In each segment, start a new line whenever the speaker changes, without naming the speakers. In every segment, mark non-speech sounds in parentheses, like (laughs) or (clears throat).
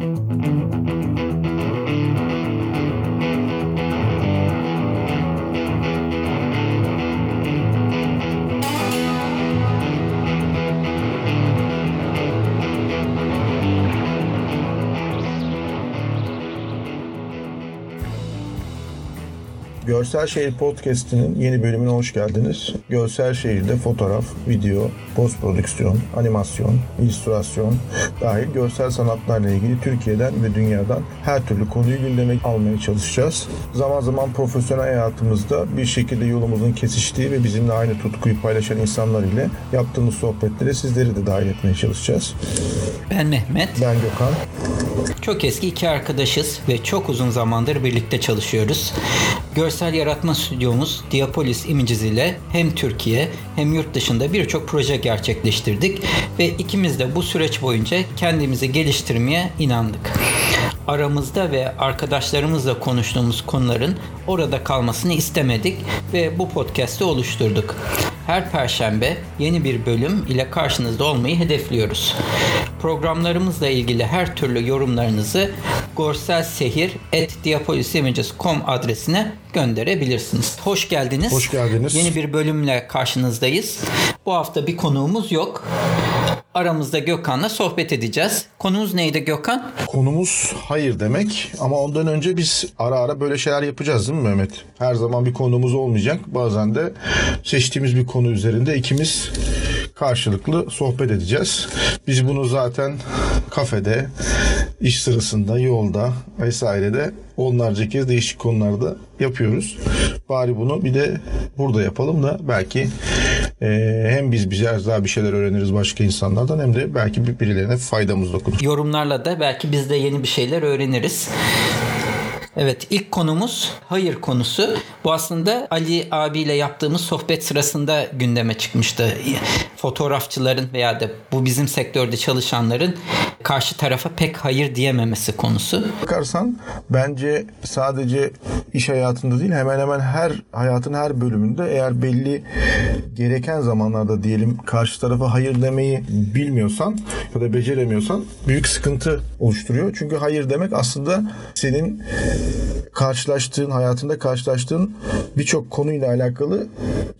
Mm-hmm. Görsel Şehir Podcast'inin yeni bölümüne hoş geldiniz. Görsel Şehir'de fotoğraf, video, post prodüksiyon, animasyon, illüstrasyon dahil görsel sanatlarla ilgili Türkiye'den ve dünyadan her türlü konuyu gündeme almaya çalışacağız. Zaman zaman profesyonel hayatımızda bir şekilde yolumuzun kesiştiği ve bizimle aynı tutkuyu paylaşan insanlar ile yaptığımız sohbetlere sizleri de dahil etmeye çalışacağız.
Ben Mehmet.
Ben Gökhan.
Çok eski iki arkadaşız ve çok uzun zamandır birlikte çalışıyoruz. Görsel yaratma stüdyomuz Diapolis Images ile hem Türkiye hem yurt dışında birçok proje gerçekleştirdik ve ikimiz de bu süreç boyunca kendimizi geliştirmeye inandık. Aramızda ve arkadaşlarımızla konuştuğumuz konuların orada kalmasını istemedik ve bu podcast'i oluşturduk. Her perşembe yeni bir bölüm ile karşınızda olmayı hedefliyoruz. Programlarımızla ilgili her türlü yorumlarınızı gorselsehir.diapolisimages.com adresine gönderebilirsiniz. Hoş geldiniz.
Hoş geldiniz.
Yeni bir bölümle karşınızdayız. Bu hafta bir konuğumuz yok. Aramızda Gökhan'la sohbet edeceğiz. Konumuz neydi Gökhan?
Konumuz hayır demek ama ondan önce biz ara ara böyle şeyler yapacağız değil mi Mehmet? Her zaman bir konumuz olmayacak. Bazen de seçtiğimiz bir konu üzerinde ikimiz karşılıklı sohbet edeceğiz. Biz bunu zaten kafede, iş sırasında, yolda vesairede onlarca kez değişik konularda yapıyoruz. Bari bunu bir de burada yapalım da belki e, hem biz biraz daha bir şeyler öğreniriz başka insanlardan hem de belki birilerine faydamız dokunur.
Yorumlarla da belki biz de yeni bir şeyler öğreniriz. Evet ilk konumuz hayır konusu. Bu aslında Ali abiyle yaptığımız sohbet sırasında gündeme çıkmıştı. Fotoğrafçıların veya da bu bizim sektörde çalışanların karşı tarafa pek hayır diyememesi konusu.
Bakarsan bence sadece iş hayatında değil hemen hemen her hayatın her bölümünde eğer belli gereken zamanlarda diyelim karşı tarafa hayır demeyi bilmiyorsan ya da beceremiyorsan büyük sıkıntı oluşturuyor. Çünkü hayır demek aslında senin karşılaştığın hayatında karşılaştığın birçok konuyla alakalı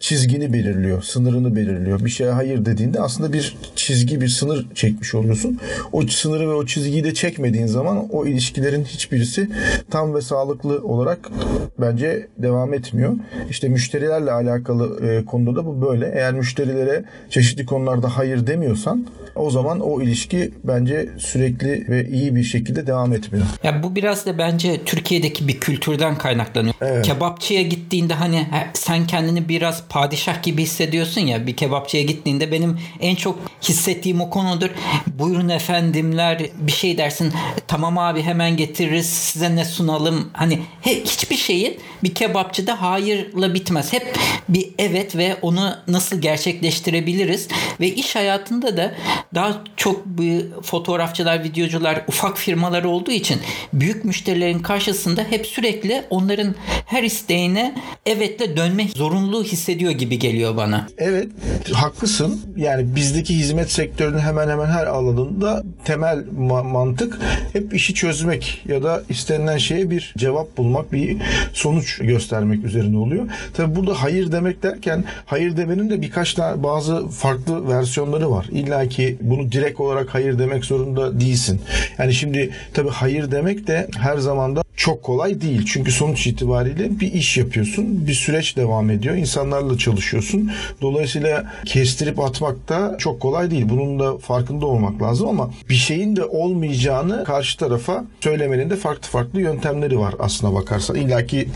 çizgini belirliyor, sınırını belirliyor. Bir şeye hayır dediğinde aslında bir çizgi, bir sınır çekmiş oluyorsun. O sınırı ve o çizgiyi de çekmediğin zaman o ilişkilerin hiçbirisi tam ve sağlıklı olarak bence devam etmiyor. İşte müşterilerle alakalı e, konuda da bu böyle. Eğer müşterilere çeşitli konularda hayır demiyorsan o zaman o ilişki bence sürekli ve iyi bir şekilde devam etmiyor.
Ya bu biraz da bence Türkiye'deki bir kültürden kaynaklanıyor.
Evet.
Kebapçıya gittiğinde hani sen kendini biraz padişah gibi hissediyorsun ya bir kebapçıya gittiğinde benim en çok hissettiğim o konudur. Buyurun efendimler bir şey dersin. Tamam abi hemen getiririz size ne sunalım. Hani he, hiçbir şeyin bir kebapçıda hayırla bitmez. Hep bir evet ve onu nasıl gerçekleştirebiliriz ve iş hayatında da daha çok bu fotoğrafçılar, videocular ufak firmalar olduğu için büyük müşterilerin karşısında hep sürekli onların her isteğine evetle dönmek zorunluluğu hissediyor gibi geliyor bana.
Evet haklısın. Yani bizdeki hizmet sektörünün hemen hemen her alanında temel ma- mantık hep işi çözmek ya da istenilen şeye bir cevap bulmak, bir sonuç göstermek üzerine oluyor. Tabi burada hayır demek derken hayır demenin de birkaç tane bazı farklı versiyonları var. İlla ki bunu direkt olarak hayır demek zorunda değilsin. Yani şimdi tabi hayır demek de her zamanda çok kolay değil. Çünkü sonuç itibariyle bir iş yapıyorsun. Bir süreç devam ediyor. İnsanlarla çalışıyorsun. Dolayısıyla kestirip atmak da çok kolay değil. Bunun da farkında olmak lazım ama bir şeyin de olmayacağını karşı tarafa söylemenin de farklı farklı yöntemleri var aslına bakarsan. İlla ki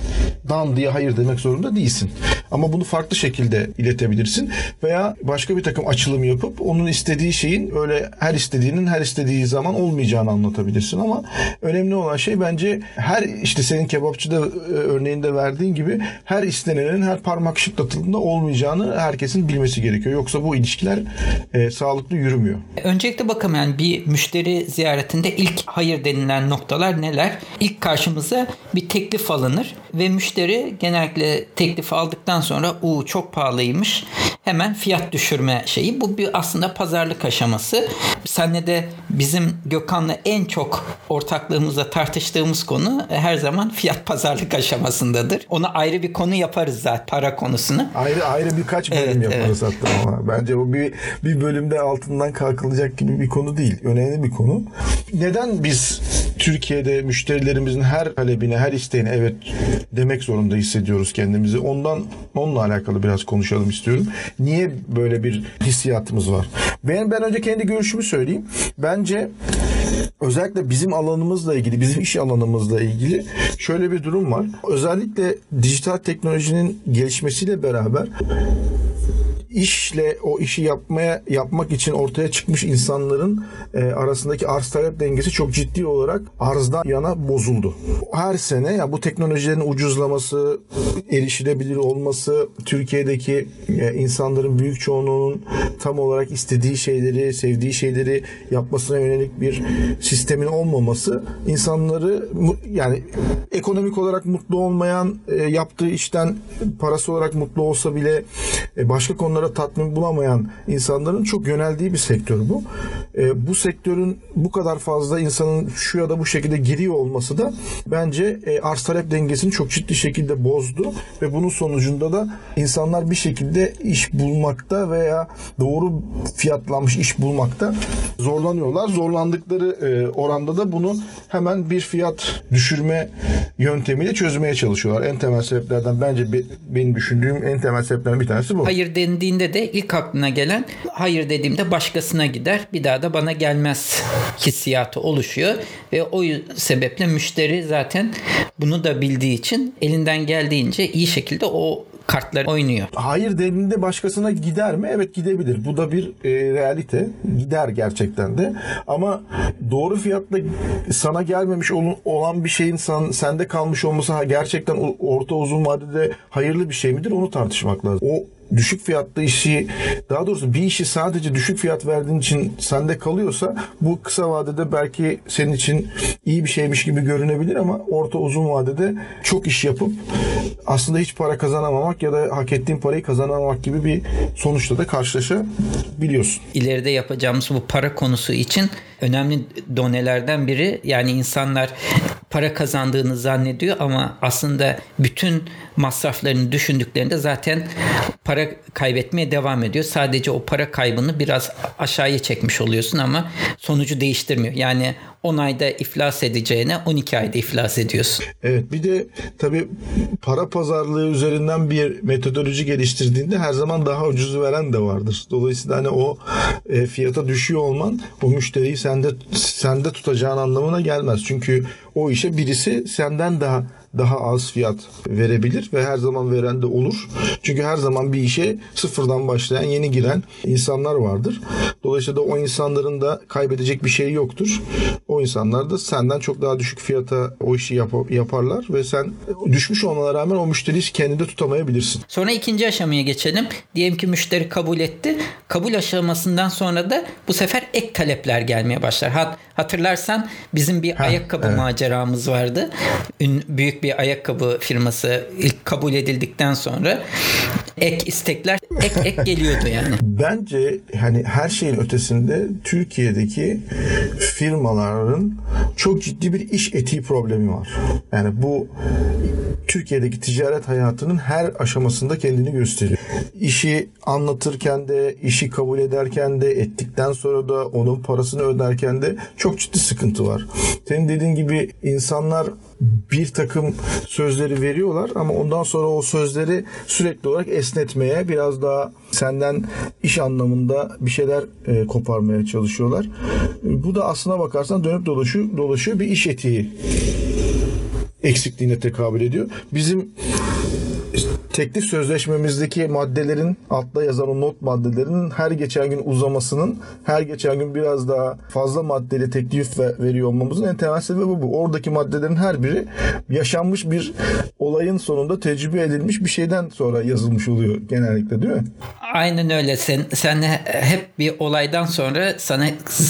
dan diye hayır demek zorunda değilsin. Ama bunu farklı şekilde iletebilirsin veya başka bir takım açılım yapıp onun istediği şeyin öyle her istediğinin her istediği zaman olmayacağını anlatabilirsin ama önemli olan şey bence her işte senin kebapçıda e, örneğinde verdiğin gibi her istenenin her parmak şıklatıldığında olmayacağını herkesin bilmesi gerekiyor. Yoksa bu ilişkiler e, sağlıklı yürümüyor.
Öncelikle bakalım yani bir müşteri ziyaretinde ilk hayır denilen noktalar neler? İlk karşımıza bir teklif alınır ve müşteri genellikle teklif aldıktan sonra u çok pahalıymış hemen fiyat düşürme şeyi. Bu bir aslında pazarlık aşaması. Senle de bizim Gökhan'la en çok ortaklığımızda tartıştığımız konu her zaman fiyat pazarlık aşamasındadır. Ona ayrı bir konu yaparız zaten para konusunu.
Ayrı ayrı birkaç bölüm
Evet,
yaparız hatta ama. Bence bu bir, bir bölümde altından kalkılacak gibi bir konu değil. Önemli bir konu. Neden biz Türkiye'de müşterilerimizin her talebine, her isteğine evet demek zorunda hissediyoruz kendimizi? Ondan onunla alakalı biraz konuşalım istiyorum. Niye böyle bir hissiyatımız var? Ben ben önce kendi görüşümü söyleyeyim. Bence özellikle bizim alanımızla ilgili, bizim iş alanımızla ilgili şöyle bir durum var. Özellikle dijital teknolojinin gelişmesiyle beraber işle o işi yapmaya yapmak için ortaya çıkmış insanların e, arasındaki arz talep dengesi çok ciddi olarak arzdan yana bozuldu. Her sene ya bu teknolojilerin ucuzlaması, erişilebilir olması, Türkiye'deki e, insanların büyük çoğunluğunun tam olarak istediği şeyleri, sevdiği şeyleri yapmasına yönelik bir sistemin olmaması insanları yani ekonomik olarak mutlu olmayan, e, yaptığı işten parası olarak mutlu olsa bile e, başka konulara tatmin bulamayan insanların çok yöneldiği bir sektör bu. E, bu sektörün bu kadar fazla insanın şu ya da bu şekilde giriyor olması da bence e, arz talep dengesini çok ciddi şekilde bozdu ve bunun sonucunda da insanlar bir şekilde iş bulmakta veya doğru fiyatlanmış iş bulmakta zorlanıyorlar. Zorlandıkları e, oranda da bunu hemen bir fiyat düşürme yöntemiyle çözmeye çalışıyorlar. En temel sebeplerden bence be- benim düşündüğüm en temel sebeplerden bir tanesi bu.
Hayır dendiğinde de ilk aklına gelen hayır dediğimde başkasına gider bir daha da bana gelmez hissiyatı oluşuyor ve o sebeple müşteri zaten bunu da bildiği için elinden geldiğince iyi şekilde o kartları oynuyor.
Hayır dediğinde başkasına gider mi? Evet gidebilir. Bu da bir e, realite. Gider gerçekten de. Ama doğru fiyatla sana gelmemiş ol- olan bir şeyin san- sende kalmış olması gerçekten orta uzun vadede hayırlı bir şey midir? Onu tartışmak lazım. O düşük fiyatlı işi daha doğrusu bir işi sadece düşük fiyat verdiğin için sende kalıyorsa bu kısa vadede belki senin için iyi bir şeymiş gibi görünebilir ama orta uzun vadede çok iş yapıp aslında hiç para kazanamamak ya da hak ettiğin parayı kazanamamak gibi bir sonuçla da karşılaşabiliyorsun.
ileride yapacağımız bu para konusu için önemli donelerden biri. Yani insanlar para kazandığını zannediyor ama aslında bütün masraflarını düşündüklerinde zaten para kaybetmeye devam ediyor. Sadece o para kaybını biraz aşağıya çekmiş oluyorsun ama sonucu değiştirmiyor. Yani 10 ayda iflas edeceğine 12 ayda iflas ediyorsun.
Evet bir de tabii para pazarlığı üzerinden bir metodoloji geliştirdiğinde her zaman daha ucuzu veren de vardır. Dolayısıyla hani o e, fiyata düşüyor olman o müşteriyi sende sende tutacağın anlamına gelmez. Çünkü o işe birisi senden daha daha az fiyat verebilir ve her zaman veren de olur. Çünkü her zaman bir işe sıfırdan başlayan, yeni giren insanlar vardır. Dolayısıyla da o insanların da kaybedecek bir şey yoktur. O insanlar da senden çok daha düşük fiyata o işi yap- yaparlar ve sen düşmüş olmana rağmen o müşteriyi kendinde tutamayabilirsin.
Sonra ikinci aşamaya geçelim. Diyelim ki müşteri kabul etti. Kabul aşamasından sonra da bu sefer ek talepler gelmeye başlar. Hat, hatırlarsan bizim bir ayakkabı
evet.
maceramız vardı. Ün, büyük bir ayakkabı firması ilk kabul edildikten sonra ek istekler ek ek geliyordu yani.
Bence hani her şeyin ötesinde Türkiye'deki firmaların çok ciddi bir iş etiği problemi var. Yani bu Türkiye'deki ticaret hayatının her aşamasında kendini gösteriyor. İşi anlatırken de, işi kabul ederken de, ettikten sonra da onun parasını öderken de çok ciddi sıkıntı var. Senin dediğin gibi insanlar bir takım sözleri veriyorlar ama ondan sonra o sözleri sürekli olarak esnetmeye biraz daha senden iş anlamında bir şeyler e, koparmaya çalışıyorlar. Bu da aslına bakarsan dönüp dolaşıyor, dolaşıyor bir iş etiği eksikliğine tekabül ediyor. Bizim teklif sözleşmemizdeki maddelerin altta yazan o not maddelerinin her geçen gün uzamasının her geçen gün biraz daha fazla maddeli teklif ve- veriyor olmamızın en temel sebebi bu. Oradaki maddelerin her biri yaşanmış bir olayın sonunda tecrübe edilmiş bir şeyden sonra yazılmış oluyor genellikle değil mi?
Aynen öyle. Sen, sen hep bir olaydan sonra sana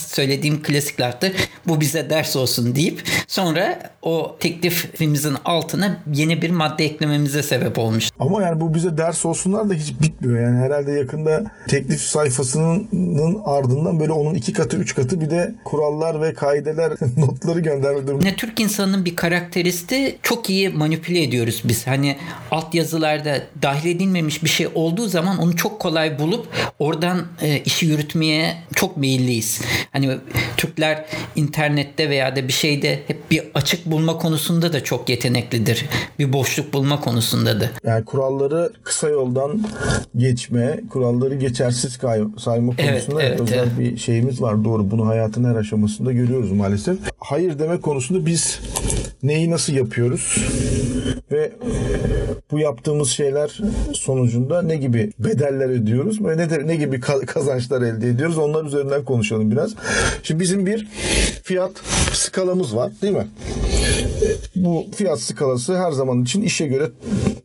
söylediğim klasik laftır. Bu bize ders olsun deyip sonra o teklifimizin altına yeni bir madde eklememize sebep olmuş.
Ama Ama yani bu bize ders olsunlar da hiç bitmiyor. Yani herhalde yakında teklif sayfasının ardından böyle onun iki katı, üç katı bir de kurallar ve kaideler (laughs) notları gönderme durumu.
Ne Türk insanının bir karakteristi çok iyi manipüle ediyoruz biz. Hani altyazılarda dahil edilmemiş bir şey olduğu zaman onu çok kolay bulup oradan e, işi yürütmeye çok meyilliyiz. Hani Türkler internette veya da bir şeyde hep bir açık bulma konusunda da çok yeteneklidir. Bir boşluk bulma konusunda da.
Yani kuralları kısa yoldan geçme, kuralları geçersiz sayma
Evet,
konusunda
evet,
özel
evet.
bir şeyimiz var. Doğru. Bunu hayatın her aşamasında görüyoruz maalesef. Hayır deme konusunda biz neyi nasıl yapıyoruz ve bu yaptığımız şeyler sonucunda ne gibi bedeller ödüyoruz ve ne, de- ne gibi ka- kazançlar elde ediyoruz onlar üzerinden konuşalım biraz. Şimdi bizim bir fiyat skalamız var değil mi? Bu fiyat skalası her zaman için işe göre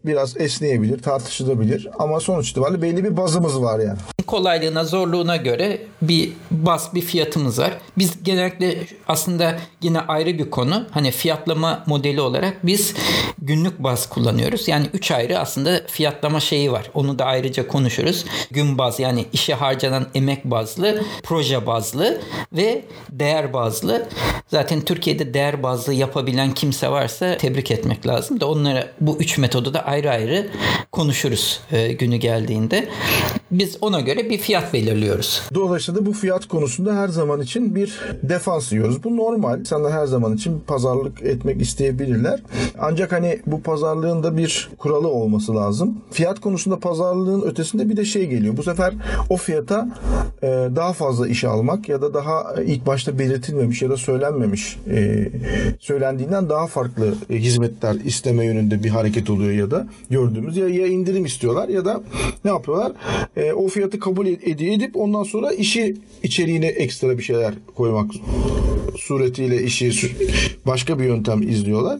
biraz esneyebilir, tartışılabilir ama sonuç itibariyle belli bir bazımız var yani.
Kolaylığına, zorluğuna göre bir bas bir fiyatımız var. Biz genellikle aslında yine ayrı bir konu. Hani fiyatlama modeli olarak biz günlük baz kullanıyoruz. Yani 3 ayrı aslında fiyatlama şeyi var. Onu da ayrıca konuşuruz. Gün baz yani işe harcanan emek bazlı, proje bazlı ve değer bazlı. Zaten Türkiye'de değer bazlı yapabilen kimse varsa tebrik etmek lazım da onlara bu üç metodu da ayrı ayrı konuşuruz e, günü geldiğinde. Biz ona göre bir fiyat belirliyoruz.
Dolayısıyla bu fiyat konusunda her zaman için bir defans yiyoruz. Bu normal. İnsanlar her zaman için pazarlık etmek isteyebilirler. Ancak hani bu pazarlığın da bir kuralı olması lazım. Fiyat konusunda pazarlığın ötesinde bir de şey geliyor. Bu sefer o fiyata e, daha fazla iş almak ya da daha e, ilk başta belirtilmemiş ya da söylenmemiş e, söylendiğinden daha farklı hizmetler isteme yönünde bir hareket oluyor ya da gördüğümüz ya, ya indirim istiyorlar ya da ne yapıyorlar? E, o fiyatı kabul ed- edip ondan sonra işi içeriğine ekstra bir şeyler koymak suretiyle işi başka bir yöntem izliyorlar.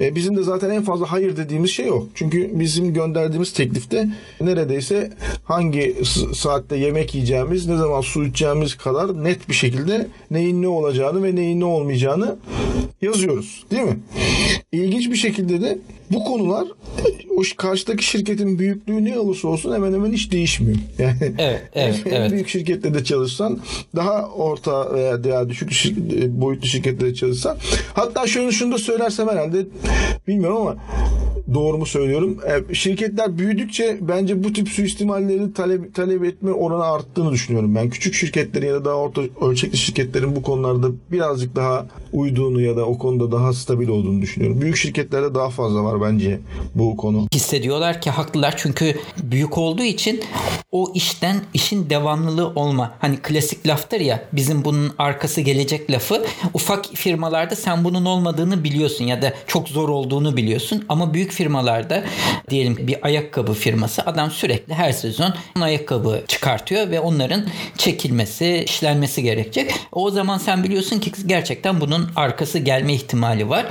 E, bizim de zaten en fazla hayır dediğimiz şey o. Çünkü bizim gönderdiğimiz teklifte neredeyse hangi saatte yemek yiyeceğimiz, ne zaman su içeceğimiz kadar net bir şekilde neyin ne olacağını ve neyin ne olmayacağını yazıyoruz. Değil mi? İlginç bir şekilde de bu konular o karşıdaki şirketin büyüklüğü ne olursa olsun hemen hemen hiç değişmiyor. (laughs) Yani
Evet, evet, (laughs) evet.
büyük şirketlerde çalışsan daha orta veya daha düşük şir- e, boyutlu şirketlerde çalışsan hatta şunu şunu da söylersem herhalde bilmiyorum ama doğru mu söylüyorum? E, şirketler büyüdükçe bence bu tip suistimalleri talep, talep etme oranı arttığını düşünüyorum ben. Küçük şirketlerin ya da daha orta ölçekli şirketlerin bu konularda birazcık daha uyduğunu ya da o konuda daha stabil olduğunu düşünüyorum. Büyük şirketlerde daha fazla var bence bu konu.
hissediyorlar ki haklılar çünkü büyük olduğu için o işten işin devamlılığı olma. Hani klasik laftır ya bizim bunun arkası gelecek lafı. Ufak firmalarda sen bunun olmadığını biliyorsun ya da çok zor olduğunu biliyorsun ama büyük firmalarda diyelim bir ayakkabı firması adam sürekli her sezon ayakkabı çıkartıyor ve onların çekilmesi, işlenmesi gerekecek. O zaman sen biliyorsun ki gerçekten bunun arkası gelme ihtimali var.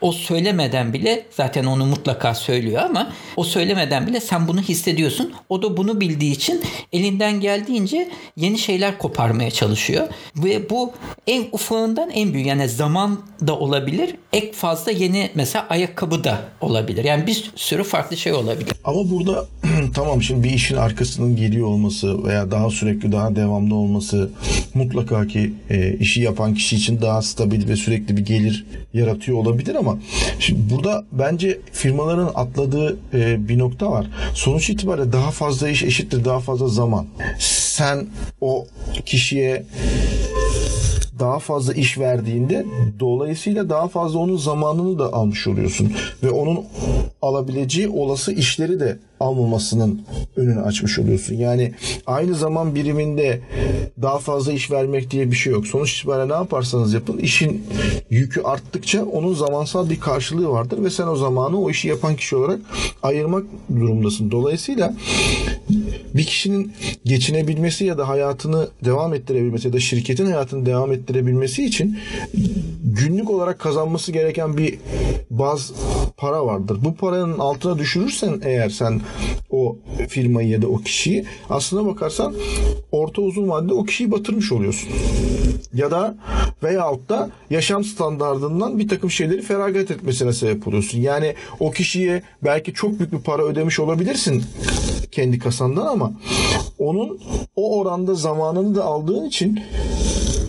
O söylemeden bile zaten onu mutlaka söylüyor ama o söylemeden bile sen bunu hissediyorsun. O da bunu bildiği için elinden geldiğince yeni şeyler koparmaya çalışıyor. Ve bu en ufağından en büyük yani zaman da olabilir. Ek fazla yeni mesela ayakkabı da olabilir. Yani bir sürü farklı şey olabilir.
Ama burada (clears throat) tamam şimdi bir işin arkasının geliyor olması veya daha sürekli daha devamlı olması mutlaka ki e, işi yapan kişi için daha stabil ve sürekli bir gelir yaratıyor olabilir ama şimdi burada bence firmaların atladığı e, bir nokta var. Sonuç itibariyle daha fazla iş eşittir daha fazla zaman. Sen o kişiye daha fazla iş verdiğinde dolayısıyla daha fazla onun zamanını da almış oluyorsun ve onun alabileceği olası işleri de almamasının önünü açmış oluyorsun. Yani aynı zaman biriminde daha fazla iş vermek diye bir şey yok. Sonuç itibariyle ne yaparsanız yapın işin yükü arttıkça onun zamansal bir karşılığı vardır ve sen o zamanı o işi yapan kişi olarak ayırmak durumundasın. Dolayısıyla bir kişinin geçinebilmesi ya da hayatını devam ettirebilmesi ya da şirketin hayatını devam ettirebilmesi için günlük olarak kazanması gereken bir baz para vardır. Bu paranın altına düşürürsen eğer sen o firmayı ya da o kişiyi aslına bakarsan orta uzun vadede o kişiyi batırmış oluyorsun. Ya da Veyahut da yaşam standartından bir takım şeyleri feragat etmesine sebep oluyorsun. Yani o kişiye belki çok büyük bir para ödemiş olabilirsin kendi kasandan ama onun o oranda zamanını da aldığın için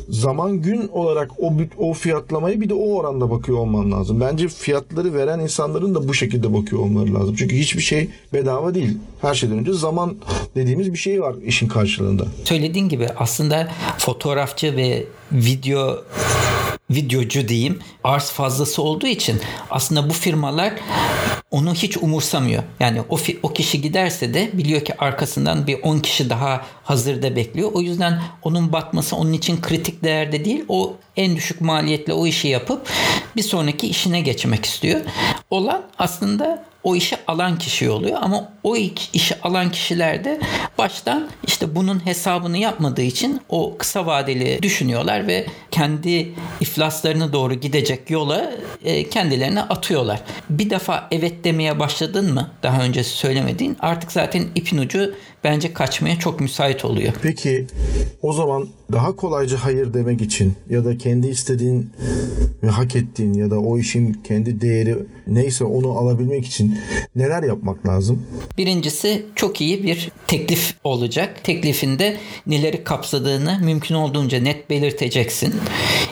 zaman gün olarak o o fiyatlamayı bir de o oranda bakıyor olman lazım. Bence fiyatları veren insanların da bu şekilde bakıyor olmaları lazım. Çünkü hiçbir şey bedava değil. Her şeyden önce zaman dediğimiz bir şey var işin karşılığında.
Söylediğin gibi aslında fotoğrafçı ve video videocu diyeyim arz fazlası olduğu için aslında bu firmalar onu hiç umursamıyor. Yani o, o kişi giderse de biliyor ki arkasından bir 10 kişi daha hazırda bekliyor. O yüzden onun batması onun için kritik değerde değil. O en düşük maliyetle o işi yapıp bir sonraki işine geçmek istiyor. Olan aslında o işi alan kişi oluyor ama o işi alan kişiler de baştan işte bunun hesabını yapmadığı için o kısa vadeli düşünüyorlar ve kendi iflaslarına doğru gidecek yola e, kendilerine atıyorlar. Bir defa evet demeye başladın mı daha önce söylemediğin artık zaten ipin ucu bence kaçmaya çok müsait oluyor.
Peki o zaman daha kolayca hayır demek için ya da kendi istediğin ve hak ettiğin ya da o işin kendi değeri neyse onu alabilmek için neler yapmak lazım?
Birincisi çok iyi bir teklif olacak. Teklifinde neleri kapsadığını mümkün olduğunca net belirteceksin.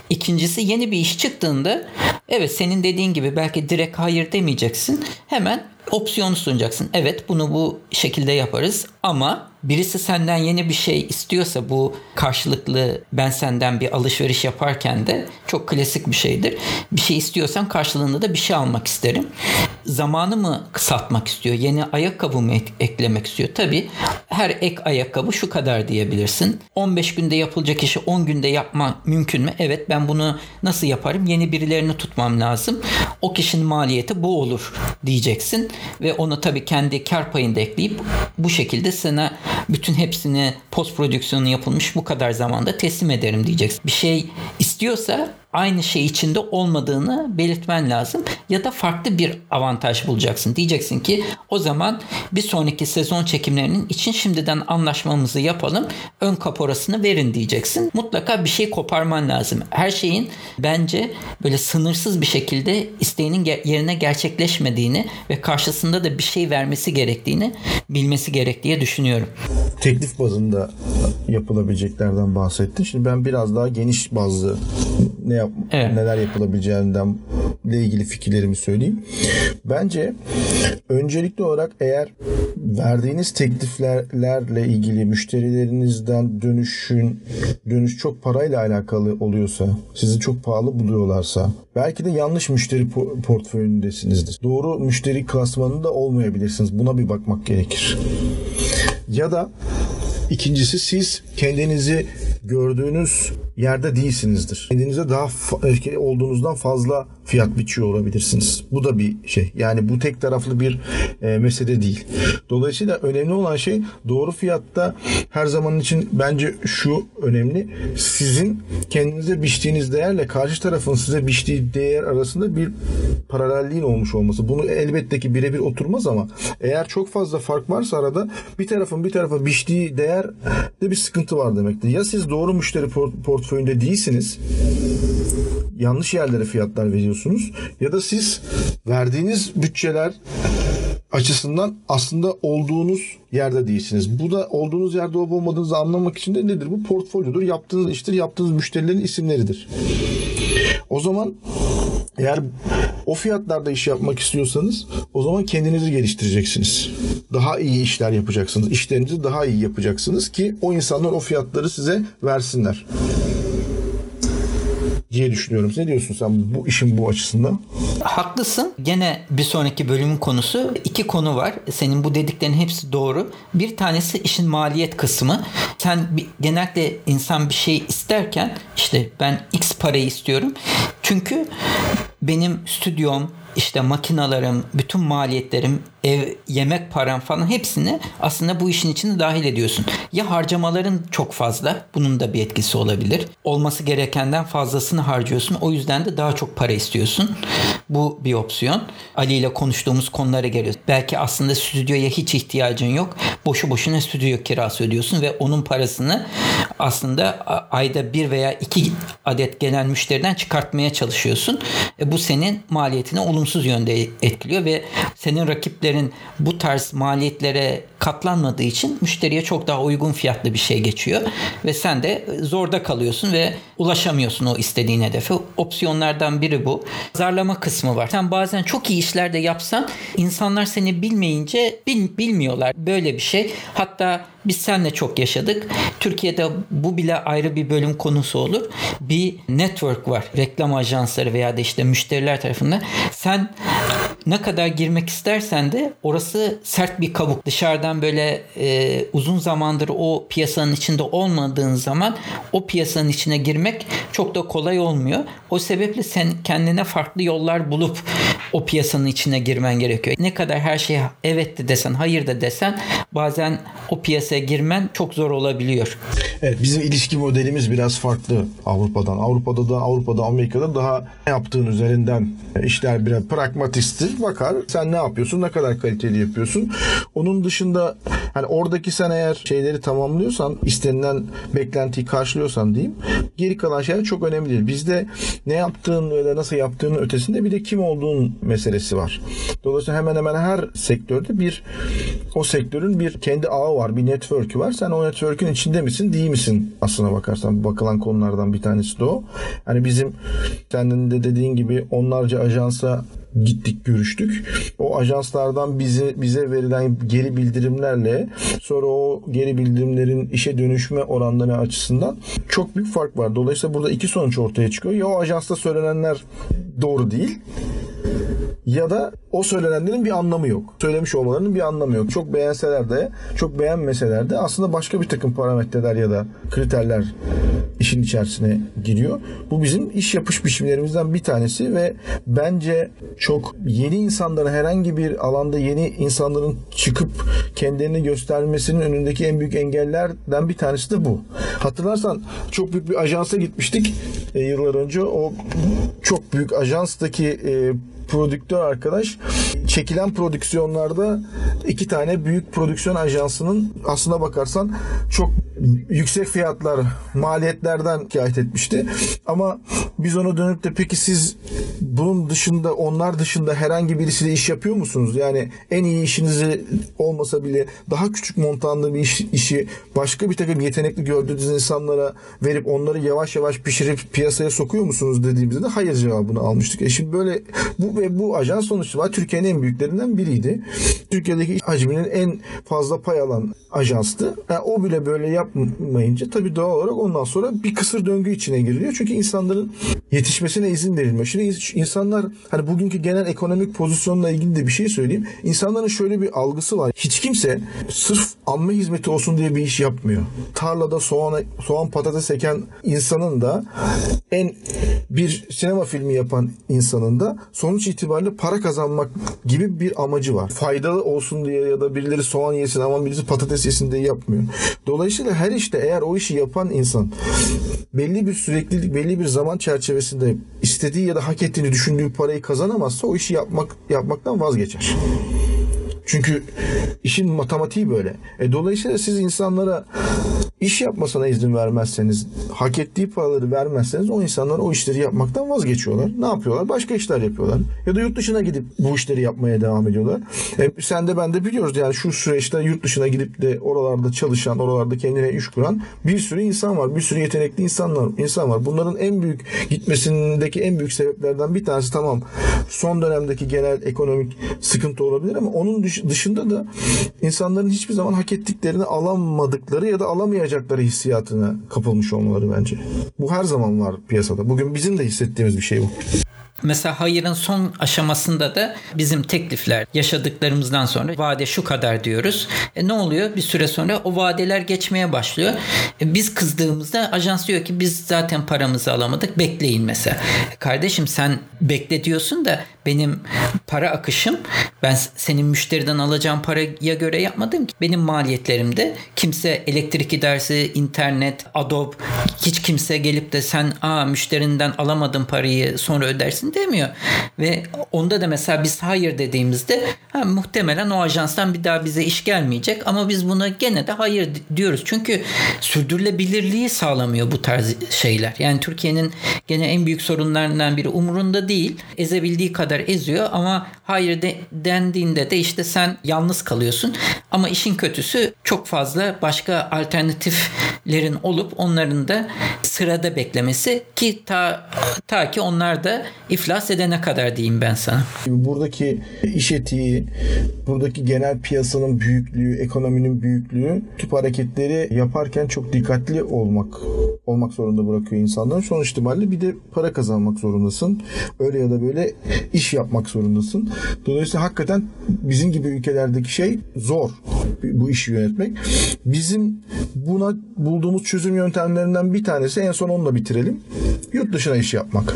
İkincisi yeni bir iş çıktığında evet senin dediğin gibi belki direkt hayır demeyeceksin. Hemen opsiyonu sunacaksın. Evet bunu bu şekilde yaparız ama birisi senden yeni bir şey istiyorsa bu karşılıklı ben senden bir alışveriş yaparken de çok klasik bir şeydir. Bir şey istiyorsan karşılığında da bir şey almak isterim. Zamanı mı kısaltmak istiyor? Yeni ayakkabı mı eklemek istiyor? Tabii her ek ayakkabı şu kadar diyebilirsin. 15 günde yapılacak işi 10 günde yapma mümkün mü? Evet ben bunu nasıl yaparım? Yeni birilerini tutmam lazım. O kişinin maliyeti bu olur diyeceksin ve onu tabii kendi kar payında ekleyip bu şekilde sana bütün hepsini post prodüksiyonu yapılmış bu kadar zamanda teslim ederim diyeceksin. Bir şey istiyorsa aynı şey içinde olmadığını belirtmen lazım ya da farklı bir avantaj bulacaksın. Diyeceksin ki o zaman bir sonraki sezon çekimlerinin için şimdiden anlaşmamızı yapalım. Ön kaporasını verin diyeceksin. Mutlaka bir şey koparman lazım. Her şeyin bence böyle sınırsız bir şekilde isteğinin yerine gerçekleşmediğini ve karşısında da bir şey vermesi gerektiğini bilmesi gerek diye düşünüyorum.
Teklif bazında yapılabileceklerden bahsettin. Şimdi ben biraz daha geniş bazlı ne yap evet. neler yapılabileceğinden ile ilgili fikirlerimi söyleyeyim. Bence öncelikli olarak eğer verdiğiniz tekliflerle ilgili müşterilerinizden dönüşün dönüş çok parayla alakalı oluyorsa, sizi çok pahalı buluyorlarsa, belki de yanlış müşteri portföyündesinizdir. Doğru müşteri klasmanında olmayabilirsiniz. Buna bir bakmak gerekir. Ya da ikincisi siz kendinizi gördüğünüz yerde değilsinizdir. Kendinize daha fa- olduğunuzdan fazla fiyat biçiyor olabilirsiniz. Bu da bir şey. Yani bu tek taraflı bir e, mesele değil. Dolayısıyla önemli olan şey doğru fiyatta her zaman için bence şu önemli. Sizin kendinize biçtiğiniz değerle karşı tarafın size biçtiği değer arasında bir paralelliğin olmuş olması. Bunu elbette ki birebir oturmaz ama eğer çok fazla fark varsa arada bir tarafın bir tarafa biçtiği değer de bir sıkıntı var demektir. Ya siz doğru müşteri portföyünde değilsiniz yanlış yerlere fiyatlar veriyorsunuz ya da siz verdiğiniz bütçeler açısından aslında olduğunuz yerde değilsiniz. Bu da olduğunuz yerde olup olmadığınızı anlamak için de nedir? Bu portfolyodur. Yaptığınız iştir, yaptığınız müşterilerin isimleridir. O zaman eğer o fiyatlarda iş yapmak istiyorsanız o zaman kendinizi geliştireceksiniz. Daha iyi işler yapacaksınız. İşlerinizi daha iyi yapacaksınız ki o insanlar o fiyatları size versinler diye düşünüyorum. Ne diyorsun sen bu işin bu açısından?
Haklısın. Gene bir sonraki bölümün konusu iki konu var. Senin bu dediklerin hepsi doğru. Bir tanesi işin maliyet kısmı. Sen bir, genellikle insan bir şey isterken işte ben X parayı istiyorum. Çünkü benim stüdyom, işte makinalarım, bütün maliyetlerim, ev, yemek param falan hepsini aslında bu işin içine dahil ediyorsun. Ya harcamaların çok fazla, bunun da bir etkisi olabilir. Olması gerekenden fazlasını harcıyorsun. O yüzden de daha çok para istiyorsun. Bu bir opsiyon. Ali ile konuştuğumuz konulara geliyor. Belki aslında stüdyoya hiç ihtiyacın yok. Boşu boşuna stüdyo kirası ödüyorsun ve onun parasını aslında ayda bir veya iki adet gelen müşteriden çıkartmaya çalışıyorsun. E bu senin maliyetini olumsuz yönde etkiliyor ve senin rakiplerin bu tarz maliyetlere katlanmadığı için müşteriye çok daha uygun fiyatlı bir şey geçiyor ve sen de zorda kalıyorsun ve ulaşamıyorsun o istediğin hedefe. Opsiyonlardan biri bu. Zarlama kısmı var. Sen bazen çok iyi işler de yapsan insanlar seni bilmeyince bil, bilmiyorlar. Böyle bir şey. Hatta biz seninle çok yaşadık. Türkiye'de bu bile ayrı bir bölüm konusu olur. Bir network var. Reklam ajansları veya da işte müşteriler tarafından. Sen ne kadar girmek istersen de orası sert bir kabuk. Dışarıdan böyle e, uzun zamandır o piyasanın içinde olmadığın zaman o piyasanın içine girmek çok da kolay olmuyor. O sebeple sen kendine farklı yollar bulup o piyasanın içine girmen gerekiyor. Ne kadar her şeye evet de desen, hayır da desen bazen o piyasaya girmen çok zor olabiliyor.
Evet bizim ilişki modelimiz biraz farklı Avrupa'dan. Avrupa'da da Avrupa'da Amerika'da daha yaptığın üzerinden işler biraz pragmatisttir. Bakar sen ne yapıyorsun, ne kadar kaliteli yapıyorsun. Onun dışında hani oradaki sen eğer şeyleri tamamlıyorsan, istenilen beklentiyi karşılıyorsan diyeyim. Geri kalan şeyler çok önemli değil. Bizde ne yaptığın ya nasıl yaptığının ötesinde bir de kim olduğun meselesi var. Dolayısıyla hemen hemen her sektörde bir o sektörün bir kendi ağı var, bir network'ü var. Sen o network'ün içinde misin, değil misin? Aslına bakarsan bakılan konulardan bir tanesi de o. Hani bizim senin de dediğin gibi onlarca ajansa gittik görüştük. O ajanslardan bize bize verilen geri bildirimlerle sonra o geri bildirimlerin işe dönüşme oranları açısından çok büyük fark var. Dolayısıyla burada iki sonuç ortaya çıkıyor. Ya o ajansta söylenenler doğru değil ya da o söylenenlerin bir anlamı yok. Söylemiş olmalarının bir anlamı yok. Çok beğenseler de, çok beğenmeseler de aslında başka bir takım parametreler ya da kriterler işin içerisine giriyor. Bu bizim iş yapış biçimlerimizden bir tanesi ve bence çok yeni insanların herhangi bir alanda yeni insanların çıkıp kendilerini göstermesinin önündeki en büyük engellerden bir tanesi de bu. Hatırlarsan çok büyük bir ajansa gitmiştik e, yıllar önce. O çok büyük ajanstaki e, prodüktör arkadaş çekilen prodüksiyonlarda iki tane büyük prodüksiyon ajansının aslına bakarsan çok yüksek fiyatlar, maliyetlerden şikayet etmişti. Ama biz ona dönüp de peki siz bunun dışında, onlar dışında herhangi birisiyle iş yapıyor musunuz? Yani en iyi işinizi olmasa bile daha küçük montanlı bir iş, işi başka bir takım yetenekli gördüğünüz insanlara verip onları yavaş yavaş pişirip piyasaya sokuyor musunuz dediğimizde de hayır cevabını almıştık. E şimdi böyle bu ve bu ajans sonuçta var. Türkiye'nin en büyüklerinden biriydi. Türkiye'deki hacminin en fazla pay alan ajanstı. Yani o bile böyle yapmayınca tabii doğal olarak ondan sonra bir kısır döngü içine giriliyor. Çünkü insanların yetişmesine izin verilmiyor. Şimdi insanlar hani bugünkü genel ekonomik pozisyonla ilgili de bir şey söyleyeyim. İnsanların şöyle bir algısı var. Hiç kimse sırf amme hizmeti olsun diye bir iş yapmıyor. Tarlada soğan, soğan patates eken insanın da en bir sinema filmi yapan insanın da sonuç itibariyle para kazanmak gibi bir amacı var. Faydalı olsun diye ya da birileri soğan yesin ama birisi patates yesin diye yapmıyor. Dolayısıyla her işte eğer o işi yapan insan belli bir süreklilik, belli bir zaman çerçevesinde istediği ya da hak ettiğini düşündüğü parayı kazanamazsa o işi yapmak yapmaktan vazgeçer. Çünkü işin matematiği böyle. E, dolayısıyla siz insanlara iş yapmasına izin vermezseniz, hak ettiği paraları vermezseniz o insanlar o işleri yapmaktan vazgeçiyorlar. Ne yapıyorlar? Başka işler yapıyorlar. Ya da yurt dışına gidip bu işleri yapmaya devam ediyorlar. E, sen de ben de biliyoruz yani şu süreçte yurt dışına gidip de oralarda çalışan, oralarda kendine iş kuran bir sürü insan var. Bir sürü yetenekli insanlar, insan var. Bunların en büyük gitmesindeki en büyük sebeplerden bir tanesi tamam son dönemdeki genel ekonomik sıkıntı olabilir ama onun dışında da insanların hiçbir zaman hak ettiklerini alamadıkları ya da alamayacakları hissiyatına kapılmış olmaları bence. Bu her zaman var piyasada. Bugün bizim de hissettiğimiz bir şey bu.
Mesela hayırın son aşamasında da bizim teklifler yaşadıklarımızdan sonra vade şu kadar diyoruz. E ne oluyor? Bir süre sonra o vadeler geçmeye başlıyor. E biz kızdığımızda ajans diyor ki biz zaten paramızı alamadık bekleyin mesela. E kardeşim sen bekle diyorsun da benim para akışım ben senin müşteriden alacağım paraya göre yapmadım ki. Benim maliyetlerimde kimse elektrik idaresi, internet, Adobe hiç kimse gelip de sen aa müşterinden alamadın parayı sonra ödersin demiyor. Ve onda da mesela biz hayır dediğimizde ha, muhtemelen o ajanstan bir daha bize iş gelmeyecek ama biz buna gene de hayır diyoruz. Çünkü sürdürülebilirliği sağlamıyor bu tarz şeyler. Yani Türkiye'nin gene en büyük sorunlarından biri umurunda değil. Ezebildiği kadar eziyor ama hayır de, dendiğinde de işte sen yalnız kalıyorsun. Ama işin kötüsü çok fazla başka alternatiflerin olup onların da sırada beklemesi ki ta, ta ki onlar da iflas edene kadar diyeyim ben sana.
Buradaki iş etiği, buradaki genel piyasanın büyüklüğü, ekonominin büyüklüğü tüp hareketleri yaparken çok dikkatli olmak olmak zorunda bırakıyor insanların. Sonuç itibariyle bir de para kazanmak zorundasın. Öyle ya da böyle iş yapmak zorundasın. Dolayısıyla hakikaten bizim gibi ülkelerdeki şey zor bu işi yönetmek. Bizim buna bulduğumuz çözüm yöntemlerinden bir tanesi en son onunla bitirelim. Yurt dışına iş yapmak.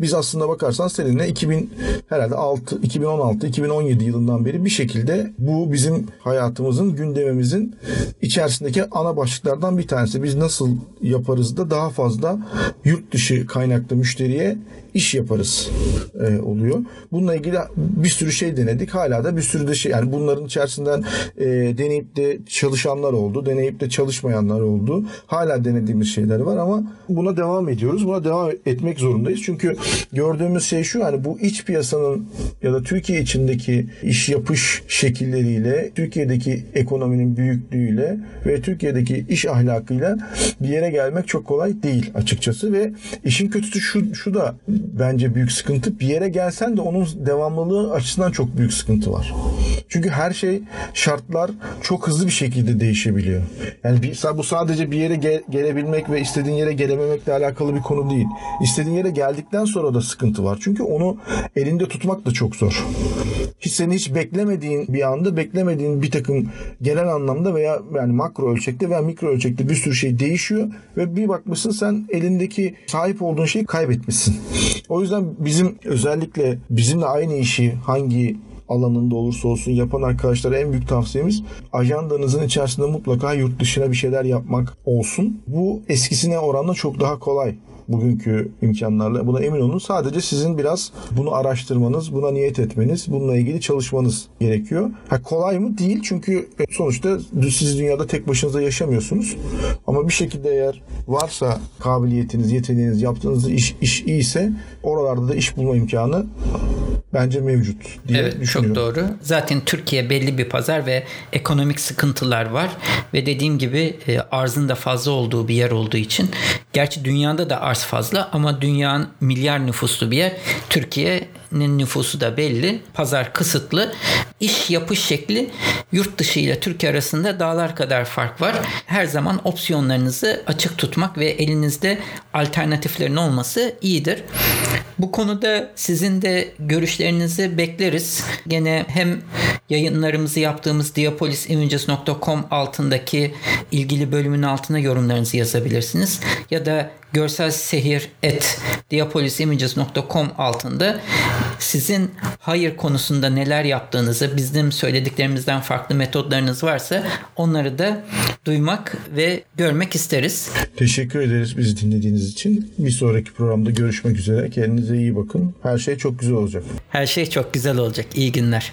Biz aslında bakarsan seninle 2000 herhalde 6 2016 2017 yılından beri bir şekilde bu bizim hayatımızın gündemimizin içerisindeki ana başlıklardan bir tanesi. Biz nasıl yaparız da daha fazla yurt dışı kaynaklı müşteriye iş yaparız e, oluyor. Bununla ilgili bir sürü şey denedik. Hala da bir sürü de şey yani bunların içerisinden e, deneyip de çalışanlar oldu. Deneyip de çalışmayanlar oldu. Hala denediğimiz şeyler var ama buna devam ediyoruz. Buna devam etmek zorundayız. Çünkü gördüğümüz şey şu hani bu iç piyasanın ya da Türkiye içindeki iş yapış şekilleriyle Türkiye'deki ekonominin büyüklüğüyle ve Türkiye'deki iş ahlakıyla bir yere gelmek çok kolay değil açıkçası ve işin kötüsü şu, şu da bence büyük sıkıntı. Bir yere gelsen de onun devamlılığı açısından çok büyük sıkıntı var. Çünkü her şey şartlar çok hızlı bir şekilde değişebiliyor. Yani bir, bu sadece bir yere gel, gelebilmek ve istediğin yere gelememekle alakalı bir konu değil. İstediğin yere geldikten sonra da sıkıntı var. Çünkü onu elinde tutmak da çok zor. Hiç seni hiç beklemediğin bir anda beklemediğin bir takım genel anlamda veya yani makro ölçekte veya mikro ölçekte bir sürü şey değişiyor ve bir bakmışsın sen elindeki sahip olduğun şeyi kaybetmişsin. O yüzden bizim özellikle bizimle aynı işi hangi alanında olursa olsun yapan arkadaşlara en büyük tavsiyemiz ajandanızın içerisinde mutlaka yurt dışına bir şeyler yapmak olsun. Bu eskisine oranla çok daha kolay bugünkü imkanlarla buna emin olun. Sadece sizin biraz bunu araştırmanız, buna niyet etmeniz, bununla ilgili çalışmanız gerekiyor. Ha, kolay mı? Değil çünkü sonuçta siz dünyada tek başınıza yaşamıyorsunuz. Ama bir şekilde eğer varsa kabiliyetiniz, yeteneğiniz, yaptığınız iş, iş iyiyse oralarda da iş bulma imkanı bence mevcut diye
evet, Çok doğru. Zaten Türkiye belli bir pazar ve ekonomik sıkıntılar var ve dediğim gibi e, arzın da fazla olduğu bir yer olduğu için gerçi dünyada da arz fazla ama dünyanın milyar nüfuslu bir yer. Türkiye'nin nüfusu da belli. Pazar kısıtlı. İş yapış şekli yurt dışı ile Türkiye arasında dağlar kadar fark var. Her zaman opsiyonlarınızı açık tutmak ve elinizde alternatiflerin olması iyidir. Bu konuda sizin de görüşlerinizi bekleriz. Gene hem yayınlarımızı yaptığımız diapolisimages.com altındaki ilgili bölümün altına yorumlarınızı yazabilirsiniz. Ya da görsel sehir et diapolisimages.com altında sizin hayır konusunda neler yaptığınızı bizim söylediklerimizden farklı metodlarınız varsa onları da duymak ve görmek isteriz.
Teşekkür ederiz bizi dinlediğiniz için. Bir sonraki programda görüşmek üzere. Kendinize iyi bakın. Her şey çok güzel olacak.
Her şey çok güzel olacak. İyi günler.